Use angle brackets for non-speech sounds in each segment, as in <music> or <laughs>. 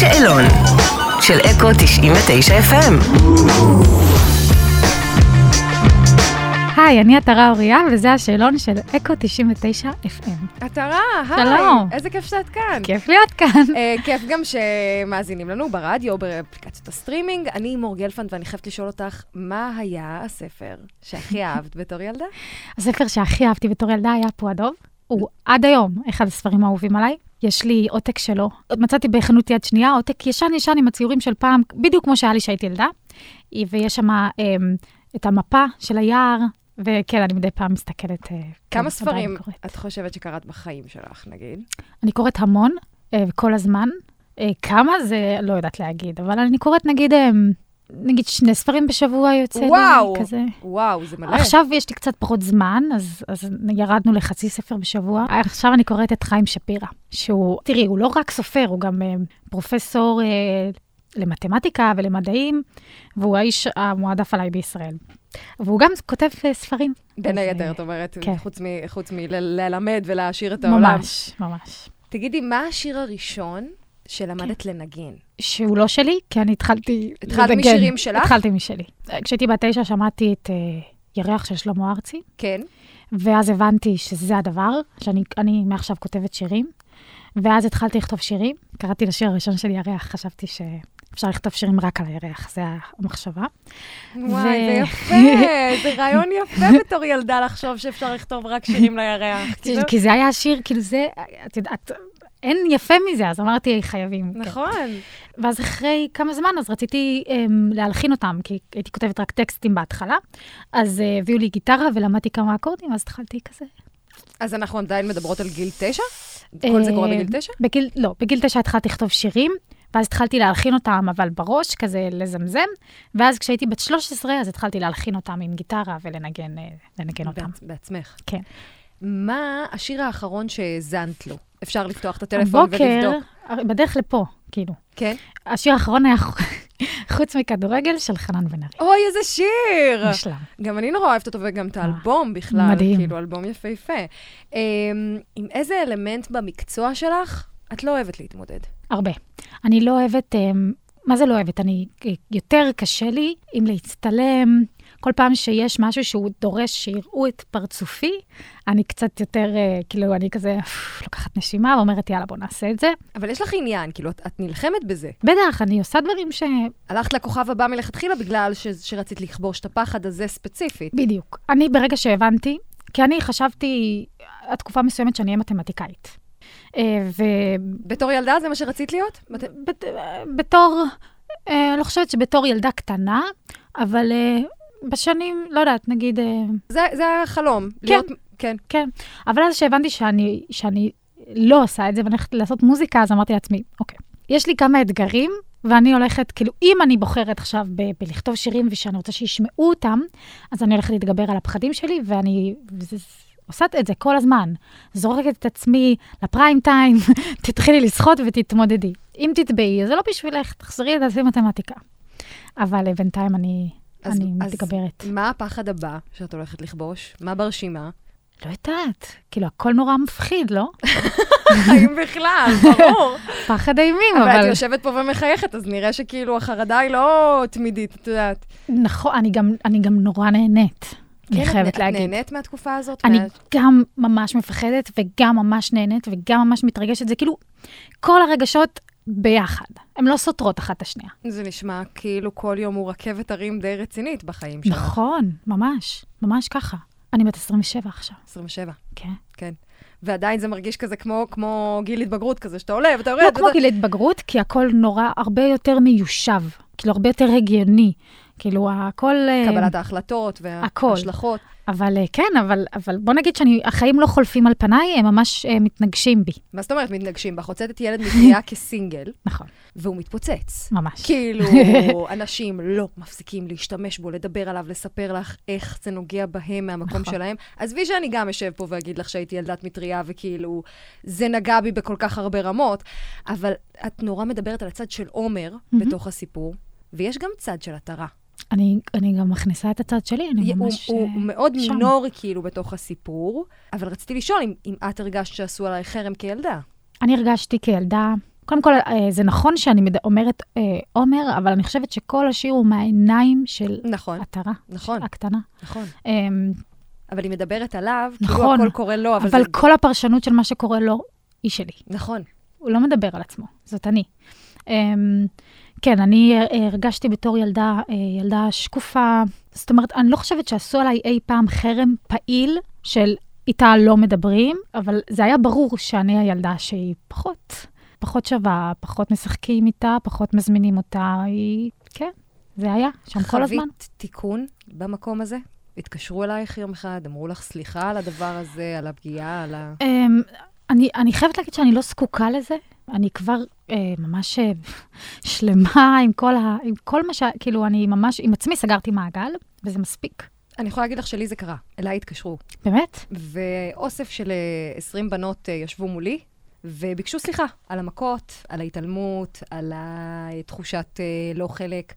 השאלון של אקו 99 FM. היי, אני עטרה אוריה, וזה השאלון של אקו 99 FM. עטרה, היי. שלום. איזה כיף שאת כאן. כיף להיות כאן. אה, כיף גם שמאזינים לנו ברדיו, באפליקציות הסטרימינג. אני מור גלפנד, ואני חייבת לשאול אותך, מה היה הספר שהכי אהבת בתור ילדה? הספר שהכי אהבתי בתור ילדה היה פו הדוב. הוא עד היום אחד הספרים האהובים עליי. יש לי עותק שלו. מצאתי בחנות יד שנייה עותק ישן-ישן עם הציורים של פעם, בדיוק כמו שהיה לי כשהייתי ילדה. ויש שם אה, את המפה של היער, וכן, אני מדי פעם מסתכלת. אה, כמה כן, ספרים עדיין קוראת. את חושבת שקראת בחיים שלך, נגיד? אני קוראת המון, אה, כל הזמן. אה, כמה זה, לא יודעת להגיד, אבל אני קוראת נגיד, אה, נגיד שני ספרים בשבוע יוצא וואו. לי, כזה. וואו, זה מלא. עכשיו יש לי קצת פחות זמן, אז, אז ירדנו לחצי ספר בשבוע. עכשיו אני קוראת את חיים שפירא, שהוא, תראי, הוא לא רק סופר, הוא גם אה, פרופסור אה, למתמטיקה ולמדעים, והוא האיש המועדף עליי בישראל. והוא גם כותב אה, ספרים. בין היתר, אה, את אומרת, כן. חוץ מ- חוץ מללמד ולהעשיר את העולם. ממש, ממש. תגידי, מה השיר הראשון שלמדת לנגן? שהוא לא שלי, כי אני התחלתי התחלת לדגן. משירים שלך? התחלתי משלי. כשהייתי בת תשע שמעתי את uh, ירח של שלמה ארצי, כן. ואז הבנתי שזה הדבר, שאני אני מעכשיו כותבת שירים, ואז התחלתי לכתוב שירים. קראתי לשיר הראשון של ירח, חשבתי שאפשר לכתוב שירים רק על הירח, זה המחשבה. וואי, זה ו- יפה, <laughs> זה רעיון יפה בתור ילדה לחשוב שאפשר לכתוב רק שירים לירח. כי זה היה השיר, כאילו זה, את יודעת, אין יפה מזה, אז אמרתי, חייבים. כן. נכון. ואז אחרי כמה זמן, אז רציתי um, להלחין אותם, כי הייתי כותבת רק טקסטים בהתחלה. אז uh, הביאו לי גיטרה ולמדתי כמה אקורדים, אז התחלתי כזה. אז אנחנו עדיין מדברות על גיל תשע? כל זה קורה אה, בגיל תשע? בגיל, לא, בגיל תשע התחלתי לכתוב שירים, ואז התחלתי להלחין אותם, אבל בראש, כזה לזמזם, ואז כשהייתי בת 13, אז התחלתי להלחין אותם עם גיטרה ולנגן אה, אותם. בעצ- בעצמך. כן. מה השיר האחרון שהאזנת לו? אפשר לפתוח את הטלפון הבוקר, ולבדוק. בדרך לפה, כאילו. כן? השיר האחרון היה <laughs> חוץ מכדורגל של חנן בן ארי. אוי, איזה שיר! מושלם. גם אני נורא אוהבת אותו, וגם את האלבום בכלל. אה, מדהים. כאילו, אלבום יפהפה. אמ, עם איזה אלמנט במקצוע שלך את לא אוהבת להתמודד? הרבה. אני לא אוהבת, אה, מה זה לא אוהבת? אני, אה, יותר קשה לי אם להצטלם. כל פעם שיש משהו שהוא דורש שיראו את פרצופי, אני קצת יותר, אה, כאילו, אני כזה לוקחת נשימה ואומרת, יאללה, בוא נעשה את זה. אבל יש לך עניין, כאילו, את, את נלחמת בזה. בטח, אני עושה דברים ש... הלכת לכוכב הבא מלכתחילה בגלל ש, שרצית לכבוש את הפחד הזה ספציפית. בדיוק. אני, ברגע שהבנתי, כי אני חשבתי, עד תקופה מסוימת שאני אהיה מתמטיקאית. אה, ו... בתור ילדה זה מה שרצית להיות? בת... בת- בתור, אה, אני לא חושבת שבתור ילדה קטנה, אבל בשנים, לא יודעת, נגיד, אה, זה, זה החלום. להיות, כן. כן. אבל אז שהבנתי שאני, שאני לא עושה את זה ואני הולכת לעשות מוזיקה, אז אמרתי לעצמי, אוקיי, יש לי כמה אתגרים, ואני הולכת, כאילו, אם אני בוחרת עכשיו ב- בלכתוב שירים ושאני רוצה שישמעו אותם, אז אני הולכת להתגבר על הפחדים שלי, ואני וזה, עושה את זה כל הזמן. זורקת את עצמי לפריים טיים, <laughs> תתחילי לשחות ותתמודדי. אם תטבעי, זה לא בשבילך, תחזרי לדעתי מתמטיקה. אבל אה, בינתיים אני, אז- אני אז מתגברת. מה הפחד הבא שאת הולכת לכבוש? מה ברשימה? לא יודעת, כאילו, הכל נורא מפחיד, לא? <laughs> האם בכלל, ברור. <laughs> פחד אימים, אבל אבל... את יושבת פה ומחייכת, אז נראה שכאילו החרדה היא לא תמידית, את יודעת. נכון, אני גם, אני גם נורא נהנית, אני כן, חייבת את להגיד. נהנית מהתקופה הזאת? אני גם ממש מפחדת וגם ממש נהנית וגם ממש מתרגשת. זה כאילו, כל הרגשות ביחד. הן לא סותרות אחת את השנייה. זה נשמע כאילו כל יום הוא רכבת הרים די רצינית בחיים שלך. נכון, ממש, ממש ככה. אני בת 27 עכשיו, 27, כן. כן. ועדיין זה מרגיש כזה כמו, כמו גיל התבגרות כזה, שאתה עולה ואתה יורד. לא כמו ואתה- גיל התבגרות, כי הכל נורא, הרבה יותר מיושב. כאילו, הרבה יותר הגיוני. כאילו, הכל... אה, קבלת ההחלטות. וההשלכות. אבל אה, כן, אבל, אבל בוא נגיד שהחיים לא חולפים על פניי, הם ממש אה, מתנגשים בי. מה זאת אומרת מתנגשים בך? הוצאת ילד מטריה <laughs> כסינגל, נכון, והוא מתפוצץ. ממש. כאילו, <laughs> אנשים לא מפסיקים להשתמש בו, לדבר עליו, לספר לך איך זה נוגע בהם מהמקום נכון. שלהם. עזבי שאני גם אשב פה ואגיד לך שהייתי ילדת מטריה, וכאילו, זה נגע בי בכל כך הרבה רמות, אבל את נורא מדברת על הצד של עומר בתוך הסיפור, ויש גם צד של עטרה. אני, אני גם מכניסה את הצד שלי, אני ממש... הוא, אה, הוא מאוד שם. מינורי כאילו בתוך הסיפור, אבל רציתי לשאול אם, אם את הרגשת שעשו עליי חרם כילדה. אני הרגשתי כילדה קודם כל, אה, זה נכון שאני מד- אומרת אה, עומר, אבל אני חושבת שכל השיר הוא מהעיניים של נכון, עטרה. נכון. הקטנה. נכון. אמ, אבל היא מדברת עליו, כאילו נכון. הכל קורה לו, אבל, אבל זה... כל הפרשנות של מה שקורה לו היא שלי. נכון. הוא לא מדבר על עצמו, זאת אני. כן, אני אה, הרגשתי בתור ילדה, אה, ילדה שקופה. זאת אומרת, אני לא חושבת שעשו עליי אי פעם חרם פעיל של איתה לא מדברים, אבל זה היה ברור שאני הילדה שהיא פחות, פחות שווה, פחות משחקים איתה, פחות מזמינים אותה. היא, כן, זה היה שם כל הזמן. חווית תיקון במקום הזה? התקשרו אלייך יום אחד, אמרו לך סליחה על הדבר הזה, על הפגיעה, על ה... אמ, אני, אני חייבת להגיד שאני לא זקוקה לזה. אני כבר אה, ממש אה, <laughs> שלמה עם כל, ה, עם כל מה ש... כאילו, אני ממש, עם עצמי סגרתי מעגל, וזה מספיק. אני יכולה להגיד לך שלי זה קרה. אליי התקשרו. באמת? ואוסף של אה, 20 בנות אה, ישבו מולי, וביקשו סליחה על המכות, על ההתעלמות, על התחושת אה, לא חלק.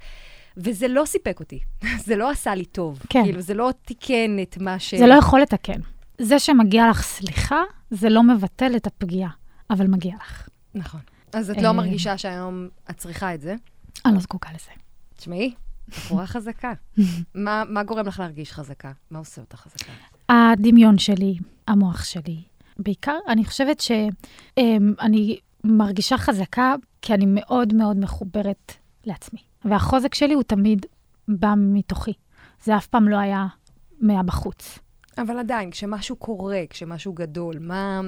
וזה לא סיפק אותי, <laughs> זה לא עשה לי טוב. כן. כאילו, זה לא תיקן את מה ש... זה לא יכול לתקן. זה שמגיע לך סליחה, זה לא מבטל את הפגיעה, אבל מגיע לך. נכון. אז את אה, לא מרגישה שהיום את צריכה את זה? אני לא זקוקה לזה. תשמעי, בחורה חזקה. <laughs> מה, מה גורם לך להרגיש חזקה? מה עושה אותך חזקה? הדמיון שלי, המוח שלי. בעיקר, אני חושבת שאני מרגישה חזקה כי אני מאוד מאוד מחוברת לעצמי. והחוזק שלי הוא תמיד בא מתוכי. זה אף פעם לא היה מהבחוץ. אבל עדיין, כשמשהו קורה, כשמשהו גדול, מה...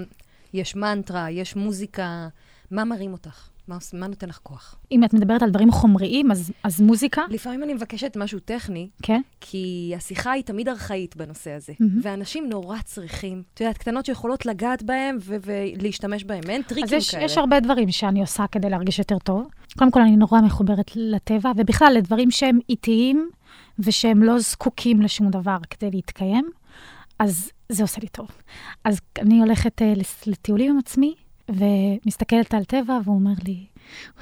יש מנטרה, יש מוזיקה, מה מרים אותך? מה, מה נותן לך כוח? אם את מדברת על דברים חומריים, אז, אז מוזיקה, לפעמים אני מבקשת משהו טכני, כן? כי השיחה היא תמיד ארכאית בנושא הזה. מהמם. ואנשים נורא צריכים, את יודעת, קטנות שיכולות לגעת בהם ו- ולהשתמש בהם. אין טריקים אז יש, כאלה. יש הרבה דברים שאני עושה כדי להרגיש יותר טוב. קודם כל, אני נורא מחוברת לטבע, ובכלל לדברים שהם איטיים, ושהם לא זקוקים לשום דבר כדי להתקיים, אז זה עושה לי טוב. אז אני הולכת uh, לטיולים עם עצמי, ומסתכלת על טבע, והוא אומר לי,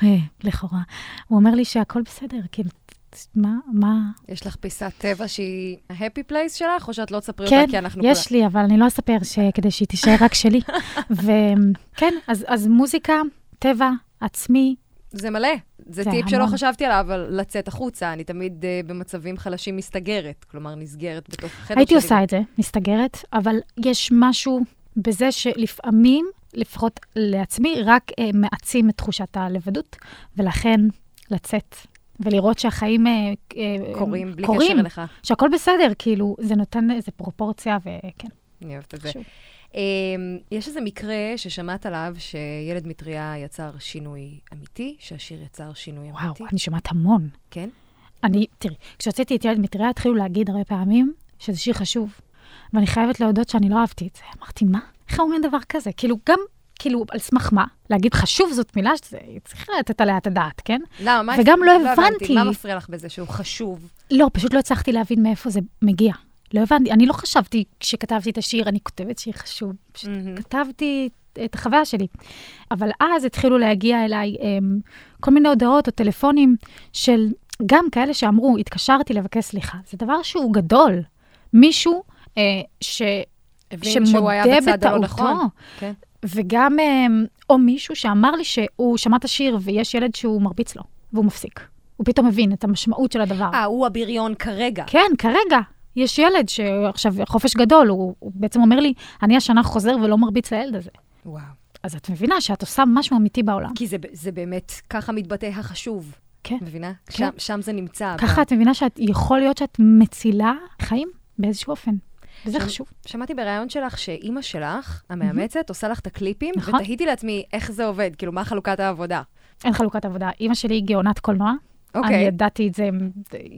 אה, לכאורה, הוא אומר לי שהכל בסדר, כאילו, מה, מה... יש לך פיסת טבע שהיא ה-happy place שלך, או שאת לא תספרי כן, אותה כי אנחנו... יש לי, אבל אני לא אספר ש... כדי שהיא תישאר רק שלי. <laughs> וכן, אז, אז מוזיקה, טבע, עצמי, זה מלא. זה זה טיפ שלא המון. חשבתי עליו, אבל לצאת החוצה. אני תמיד uh, במצבים חלשים מסתגרת, כלומר, נסגרת בתוך החדר הייתי שלי. עושה את זה, מסתגרת, אבל יש משהו בזה שלפעמים, לפחות לעצמי, רק אה, מעצים את תחושת הלבדות, ולכן לצאת ולראות שהחיים אה, אה, קורים בלי קורים, קשר אליך. שהכל בסדר, כאילו, זה נותן איזו פרופורציה, וכן, אני אוהבת את זה. Um, יש איזה מקרה ששמעת עליו, שילד מטריה יצר שינוי אמיתי, שהשיר יצר שינוי וואו, אמיתי. אני שומעת המון. כן? אני, תראי, כשהוצאתי את ילד מטריה, התחילו להגיד הרבה פעמים שזה שיר חשוב. ואני חייבת להודות שאני לא אהבתי את זה. אמרתי, מה? איך אומרים דבר כזה? כאילו, גם, כאילו, על סמך מה? להגיד חשוב זאת מילה שצריכה לתת עליה את הדעת, כן? למה? מה וגם לא הבנתי. הבנתי. מה מפריע לך בזה שהוא חשוב? לא, פשוט לא הצלחתי להבין מאיפה זה מגיע. לא הבנתי, אני לא חשבתי כשכתבתי את השיר, אני כותבת שיר חשוב. פשוט מהמם. כתבתי את החוויה שלי. אבל אז התחילו להגיע אליי הם, כל מיני הודעות או טלפונים של גם כאלה שאמרו, התקשרתי לבקש סליחה. זה דבר שהוא גדול. מישהו ש, שהוא היה שמודה בטעותו, נכון. כן. וגם, אה, או מישהו שאמר לי שהוא שמע את השיר ויש ילד שהוא מרביץ לו, והוא מפסיק. הוא פתאום מבין את המשמעות של הדבר. אה, הוא הבריון כרגע. כן, כרגע. יש ילד שעכשיו חופש גדול, הוא, הוא בעצם אומר לי, אני השנה חוזר ולא מרביץ לילד הזה. וואו. אז את מבינה שאת עושה משהו אמיתי בעולם. כי זה, זה באמת, ככה מתבטא החשוב. כן. מבינה? כן. שם, שם זה נמצא. ככה את מבינה שאת, יכול להיות שאת מצילה חיים באיזשהו אופן. וזה שם- חשוב. שמעתי בריאיון שלך שאימא שלך, המאמצת, עושה לך את הקליפים, נכון. ותהיתי לעצמי איך זה עובד, כאילו, מה חלוקת העבודה. אין חלוקת עבודה. אימא שלי היא גאונת קולנוע. אני אוקיי. ידעתי את זה,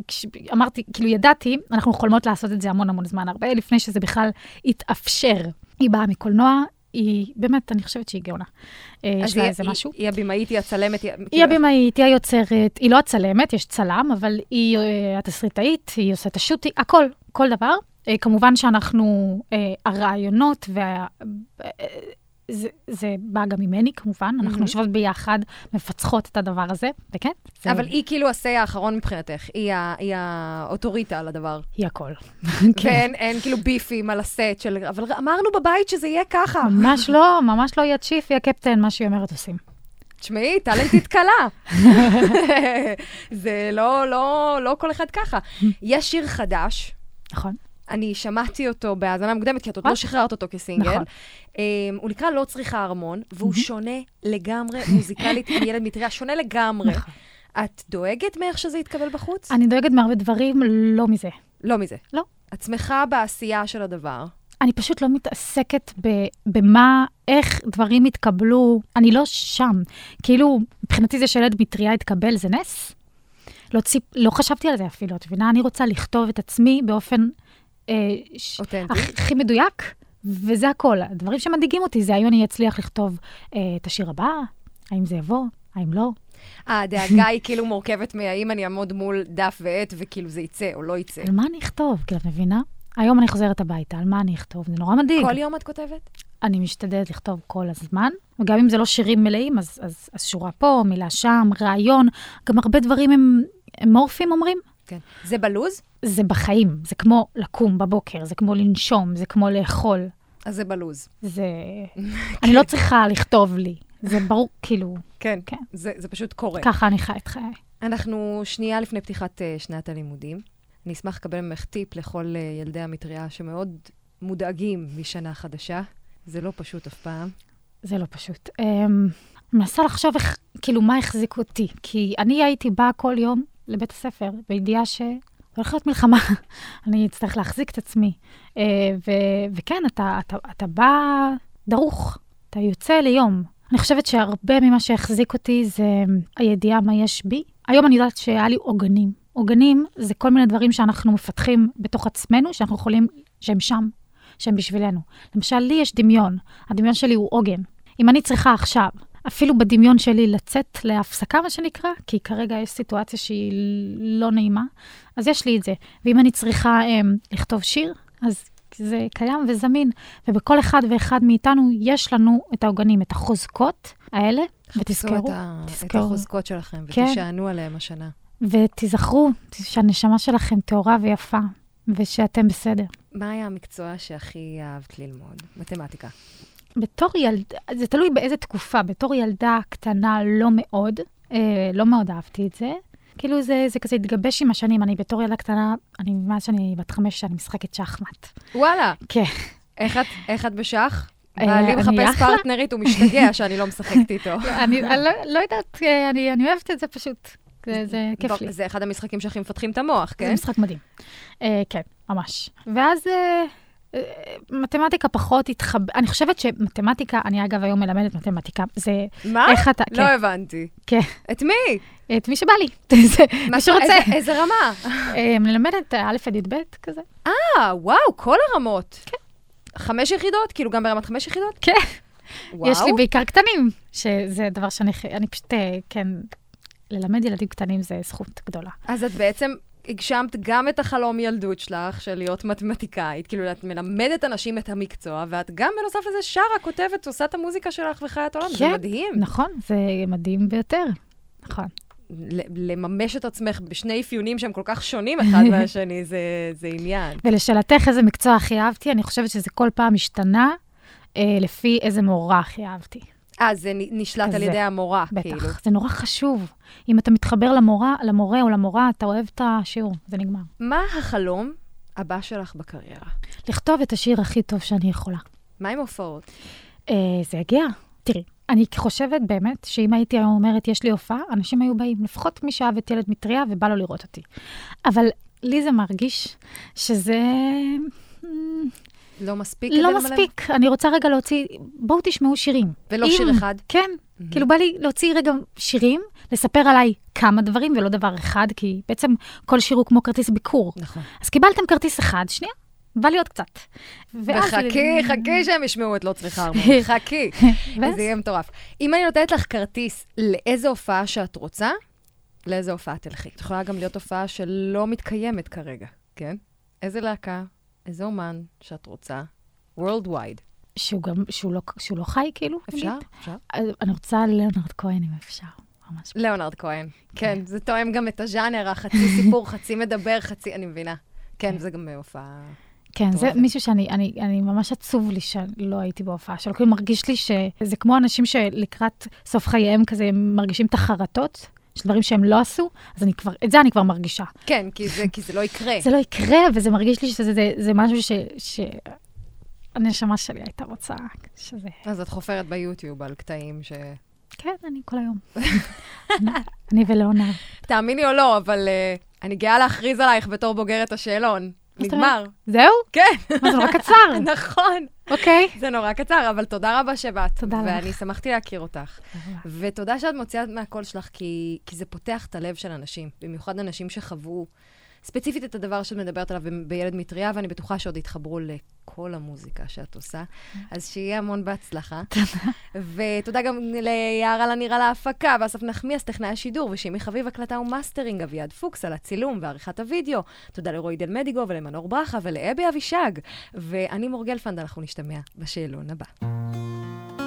כש- אמרתי, כאילו ידעתי, אנחנו חולמות לעשות את זה המון המון זמן, הרבה לפני שזה בכלל התאפשר. היא באה מקולנוע, היא באמת, אני חושבת שהיא גאונה. אה, יש לה איזה משהו. היא הבמאית, היא הצלמת, היא... היא כאילו, הבמאית, היא היוצרת, היא לא הצלמת, יש צלם, אבל היא אה, התסריטאית, היא עושה את השוטי, הכל, כל דבר. אה, כמובן שאנחנו, אה, הרעיונות וה... אה, זה, זה בא גם ממני, כמובן. אנחנו מהמם. יושבות ביחד, מפצחות את הדבר הזה, וכן. זה- אבל היא כאילו הסיי האחרון מבחינתך, היא ה- היא האוטוריטה על הדבר. היא הכל. כן. <laughs> ואין אין כאילו ביפים על הסט של... אבל אמרנו בבית שזה יהיה ככה. ממש לא, ממש לא, היא הצ'יף, היא הקפטן, מה שהיא אומרת עושים. תשמעי, טאלנטית <laughs> קלה. <laughs> זה לא, לא, לא כל אחד ככה. יש שיר חדש, נכון. אני שמעתי אותו בהאזנה מוקדמת, כי את עוד? לא שחררת אותו כסינגל. נכון. Um, הוא נקרא לא צריכה ארמון, והוא שונה לגמרי מוזיקלית עם ילד מטריה, שונה לגמרי. נכון. את דואגת מאיך שזה יתקבל בחוץ? אני דואגת מהרבה דברים, לא מזה. לא מזה. לא. את שמחה בעשייה של הדבר. אני פשוט לא מתעסקת ב, במה, איך דברים יתקבלו. אני לא שם. כאילו, מבחינתי זה שילד מטריה יתקבל, זה נס. לא, ציפ, לא חשבתי על זה אפילו, את מבינה? אני רוצה לכתוב את עצמי באופן. הכי, הכי מדויק, וזה הכל. הדברים שמדאיגים אותי זה האם אני אצליח לכתוב אה, את השיר הבא, האם זה יבוא, האם לא. הדאגה היא כאילו מורכבת מהאם אני אעמוד מול דף ועט וכאילו זה יצא או לא יצא. על מה אני אכתוב? כאילו, את מבינה? היום אני חוזרת הביתה, על מה אני אכתוב? זה נורא מדאיג. כל יום את כותבת? אני משתדלת לכתוב כל הזמן, וגם אם זה לא שירים מלאים, אז, אז, אז שורה פה, מילה שם, רעיון, גם הרבה דברים הם, הם מורפים, אומרים. כן. זה בלוז? זה בחיים, זה כמו לקום בבוקר, זה כמו לנשום, זה כמו לאכול. אז זה בלוז. זה... <laughs> אני לא צריכה לכתוב לי, זה ברור, כאילו, כן. כן. זה, זה פשוט קורה. ככה אני חי את חיי. אנחנו שנייה לפני פתיחת uh, שנת הלימודים. אני אשמח לקבל ממך טיפ לכל uh, ילדי המטריה שמאוד מודאגים משנה חדשה. זה לא פשוט אף פעם. זה לא פשוט. Um, מנסה לחשוב איך, כאילו, מה החזיק אותי. כי אני הייתי באה כל יום לבית הספר, בידיעה ש... הולכת להיות מלחמה, <laughs> אני אצטרך להחזיק את עצמי. Uh, ו- וכן, אתה, אתה, אתה בא דרוך, אתה יוצא ליום. אני חושבת שהרבה ממה שהחזיק אותי זה הידיעה מה יש בי. היום אני יודעת שהיה לי עוגנים. עוגנים זה כל מיני דברים שאנחנו מפתחים בתוך עצמנו, שאנחנו יכולים, שהם שם, שהם בשבילנו. למשל, לי יש דמיון, הדמיון שלי הוא עוגן. אם אני צריכה עכשיו, אפילו בדמיון שלי לצאת להפסקה, מה שנקרא, כי כרגע יש סיטואציה שהיא לא נעימה, אז יש לי את זה. ואם אני צריכה הם, לכתוב שיר, אז זה קיים וזמין. ובכל אחד ואחד מאיתנו יש לנו את העוגנים, את החוזקות האלה, ותזכרו, חפשו את, ה... את. החוזקות שלכם כן. ותשענו עליהם השנה. ותיזכרו שהנשמה שלכם טהורה ויפה, ושאתם בסדר. מה היה המקצוע שהכי אהבת ללמוד? מתמטיקה. בתור ילדה, זה תלוי באיזה תקופה, בתור ילדה קטנה לא מאוד, אה, לא מאוד אהבתי את זה. כאילו זה, זה כזה התגבש עם השנים, אני בתור ילדה קטנה, אני, מאז שאני בת חמש, שאני משחקת שחמט. וואלה, כן. איך את, איך את בשח? אה, בעלי אני מחפש. פרטנרית, הוא משתגע <laughs> שאני לא משחקת איתו. אני, אני לא, לא יודעת, אה, אני, אני אוהבת את זה פשוט. זה, זה כיף לי. זה אחד המשחקים שהכי מפתחים את המוח, זה כן? משחק מדהים. אה, כן, ממש. ואז אה, אה, מתמטיקה פחות התחבר, אני חושבת שמתמטיקה, אני אגב היום מלמדת מתמטיקה, זה מה? איך אתה, לא כן, הבנתי. כן, את מי? את מי שבא לי, <laughs> זה- מה- מי שרוצה. איזה- איזה רמה? <laughs> אה, מלמדת אה, א' עד י"ב כזה. אה, וואו, כל הרמות. כן. חמש יחידות? כאילו גם ברמת חמש יחידות? כן. וואו. יש לי בעיקר קטנים, שזה דבר שאני, אני פשוט, אה, כן, ללמד ילדים קטנים זה זכות גדולה. אז את בעצם הגשמת גם את החלום ילדות שלך, של להיות מתמטיקאית. כאילו, את מלמדת אנשים את המקצוע, ואת גם בנוסף לזה שרה, כותבת, עושה את המוזיקה שלך וחיי את העולם. זה כן. מדהים. נכון, זה מדהים ביותר. נכון. לממש את עצמך בשני אפיונים שהם כל כך שונים אחד <laughs> מהשני, זה, זה עניין. ולשאלתך איזה מקצוע הכי אהבתי, אני חושבת שזה כל פעם השתנה אה, לפי איזה מורה הכי אהבתי. אה, זה נשלט כזה. על ידי המורה, בטח, כאילו. זה נורא חשוב. אם אתה מתחבר למורה, למורה או למורה, אתה אוהב את השיעור, זה נגמר. מה החלום הבא שלך בקריירה? לכתוב את השיר הכי טוב שאני יכולה. מה עם הופעות? אה, זה יגיע. תראי, אני חושבת באמת שאם הייתי היום אומרת, יש לי הופעה, אנשים היו באים, לפחות מי שאהב את ילד מטריה ובא לו לראות אותי. אבל לי זה מרגיש שזה... לא מספיק כדי לא למלא? מספיק. אני רוצה רגע להוציא, בואו תשמעו שירים. ולא אם- שיר אחד? כן. כאילו בא לי להוציא רגע שירים, לספר עליי כמה דברים ולא דבר אחד, כי בעצם כל שיר הוא כמו כרטיס ביקור. נכון. אז קיבלתם כרטיס אחד, שנייה, בא לי עוד קצת. ואז- וחכי, חכי שהם ישמעו את לא צריכה ארמון. <laughs> חכי. ואז- זה יהיה מטורף. אם אני נותנת לך כרטיס לאיזה הופעה שאת רוצה, לאיזה הופעה תלכי. את יכולה גם להיות הופעה שלא מתקיימת כרגע, כן? איזה להקה, איזה אומן שאת רוצה, worldwide. שהוא גם, שהוא לא, שהוא לא חי, כאילו? אפשר? נגיד? אפשר? אני רוצה ליאונרד כהן, אם אפשר. ממש. ליאונרד כהן. כן, זה תואם גם את הז'אנר, החצי סיפור, חצי מדבר, חצי... אני מבינה. כן, זה גם הופעה... כן, זה. מישהו שאני, אני, אני ממש עצוב לי שלא הייתי בהופעה שלו. כאילו מרגיש לי שזה כמו אנשים שלקראת סוף חייהם כזה, הם מרגישים את החרטות של דברים שהם לא עשו, אז אני כבר, את זה אני כבר מרגישה. כן, כי זה, כי זה לא יקרה. זה לא יקרה, וזה מרגיש לי שזה זה, זה משהו ש... ש... הנשמה שלי הייתה רוצה שזה... אז את חופרת ביוטיוב על קטעים ש... כן, אני כל היום. <laughs> אני- אני ולאונה. תאמיני או לא, אבל uh, אני גאה להכריז עלייך בתור בוגרת השאלון. נגמר. זהו? כן, מה, זה נורא קצר. <laughs> נכון. אוקיי. זה נורא קצר, אבל תודה רבה שבאת. תודה לך. ואני שמחתי להכיר אותך. ותודה שאת מוציאה מהקול שלך, כי זה פותח את הלב של אנשים, במיוחד אנשים שחוו ספציפית את הדבר שאת מדברת עליו בילד מטריה, ואני בטוחה שעוד יתחברו לכל המוזיקה שאת עושה. אז שיהיה המון בהצלחה. <laughs> תודה. ותודה גם ליערה לנירה להפקה, ואסף נחמיאס, טכנאי השידור, ושימי חביב, הקלטה ומאסטרינג, אביעד פוקס על הצילום ועריכת הוידאו. תודה לרועי דל מדיגו ולמנור ברכה ולאבי אבישג. ואני מור גלפנד, אנחנו נשתמע בשאלון הבא.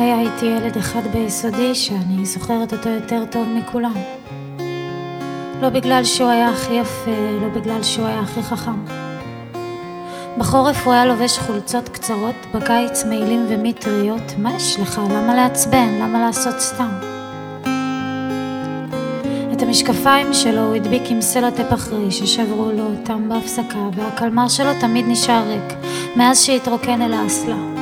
היה איתי ילד אחד ביסודי שאני זוכרת אותו יותר טוב מכולם. לא בגלל שהוא היה הכי יפה, לא בגלל שהוא היה הכי חכם. בחורף הוא היה לובש חולצות קצרות, בקיץ מעילים ומטריות. מה יש לך? למה לעצבן? למה לעשות סתם? את המשקפיים שלו הוא הדביק עם סלוטפ אחרי ששברו לו אותם בהפסקה, והקלמר שלו תמיד נשאר ריק, מאז שהתרוקן אל האסלה.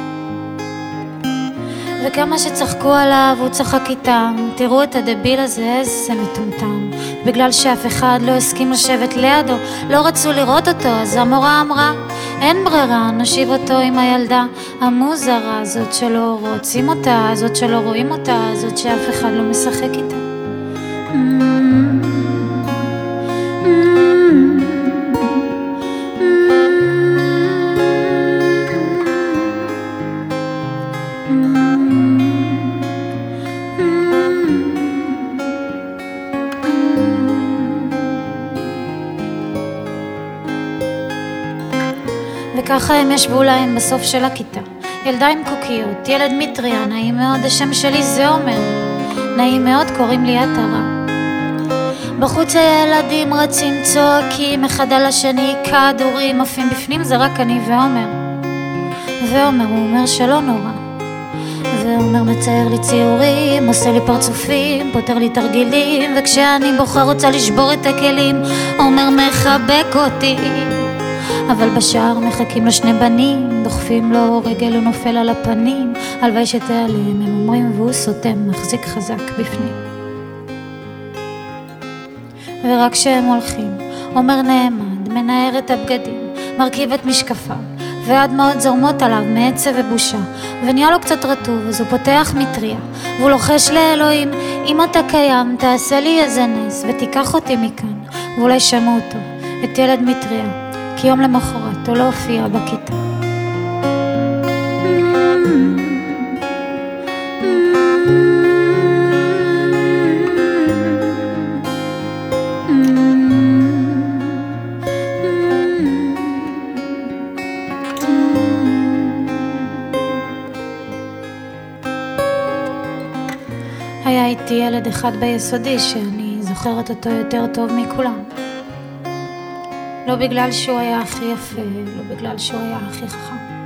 וכמה שצחקו עליו, הוא צחק איתם. תראו את הדביל הזה, איזה מטומטם. בגלל שאף אחד לא הסכים לשבת לידו, לא רצו לראות אותו, אז המורה אמרה, אין ברירה, נושיב אותו עם הילדה המוזרה הזאת שלא רוצים אותה, הזאת שלא רואים אותה, הזאת שאף אחד לא משחק איתה. וככה הם ישבו להם בסוף של הכיתה. ילדה עם קוקיות, ילד מטריה, נעים מאוד, השם שלי זה עומר. נעים מאוד, קוראים לי עטרה. בחוץ הילדים רצים, צועקים אחד על השני, כדורים עפים בפנים, זה רק אני ועומר. ועומר, הוא אומר שלא נורא. ועומר מצייר לי ציורים, עושה לי פרצופים, פותר לי תרגילים, וכשאני בוכה רוצה לשבור את הכלים, עומר מחבק אותי. אבל בשער מחכים לו שני בנים, דוחפים לו רגל הוא נופל על הפנים, הלוואי שתיעלם, הם אומרים והוא סותם, מחזיק חזק בפנים. ורק כשהם הולכים, עומר נעמד, מנער את הבגדים, מרכיב את משקפיו, והדמעות זורמות עליו מעצב ובושה, ונהיה לו קצת רטוב, אז הוא פותח מטריה, והוא לוחש לאלוהים, אם אתה קיים, תעשה לי איזה נס, ותיקח אותי מכאן, ואולי שמעו אותו, את ילד מטריה, כי יום למחרת הוא לא הופיע בכיתה. היה איתי ילד אחד ביסודי שאני זוכרת אותו יותר טוב מכולם. לא בגלל שהוא היה הכי יפה, לא בגלל שהוא היה הכי חכם.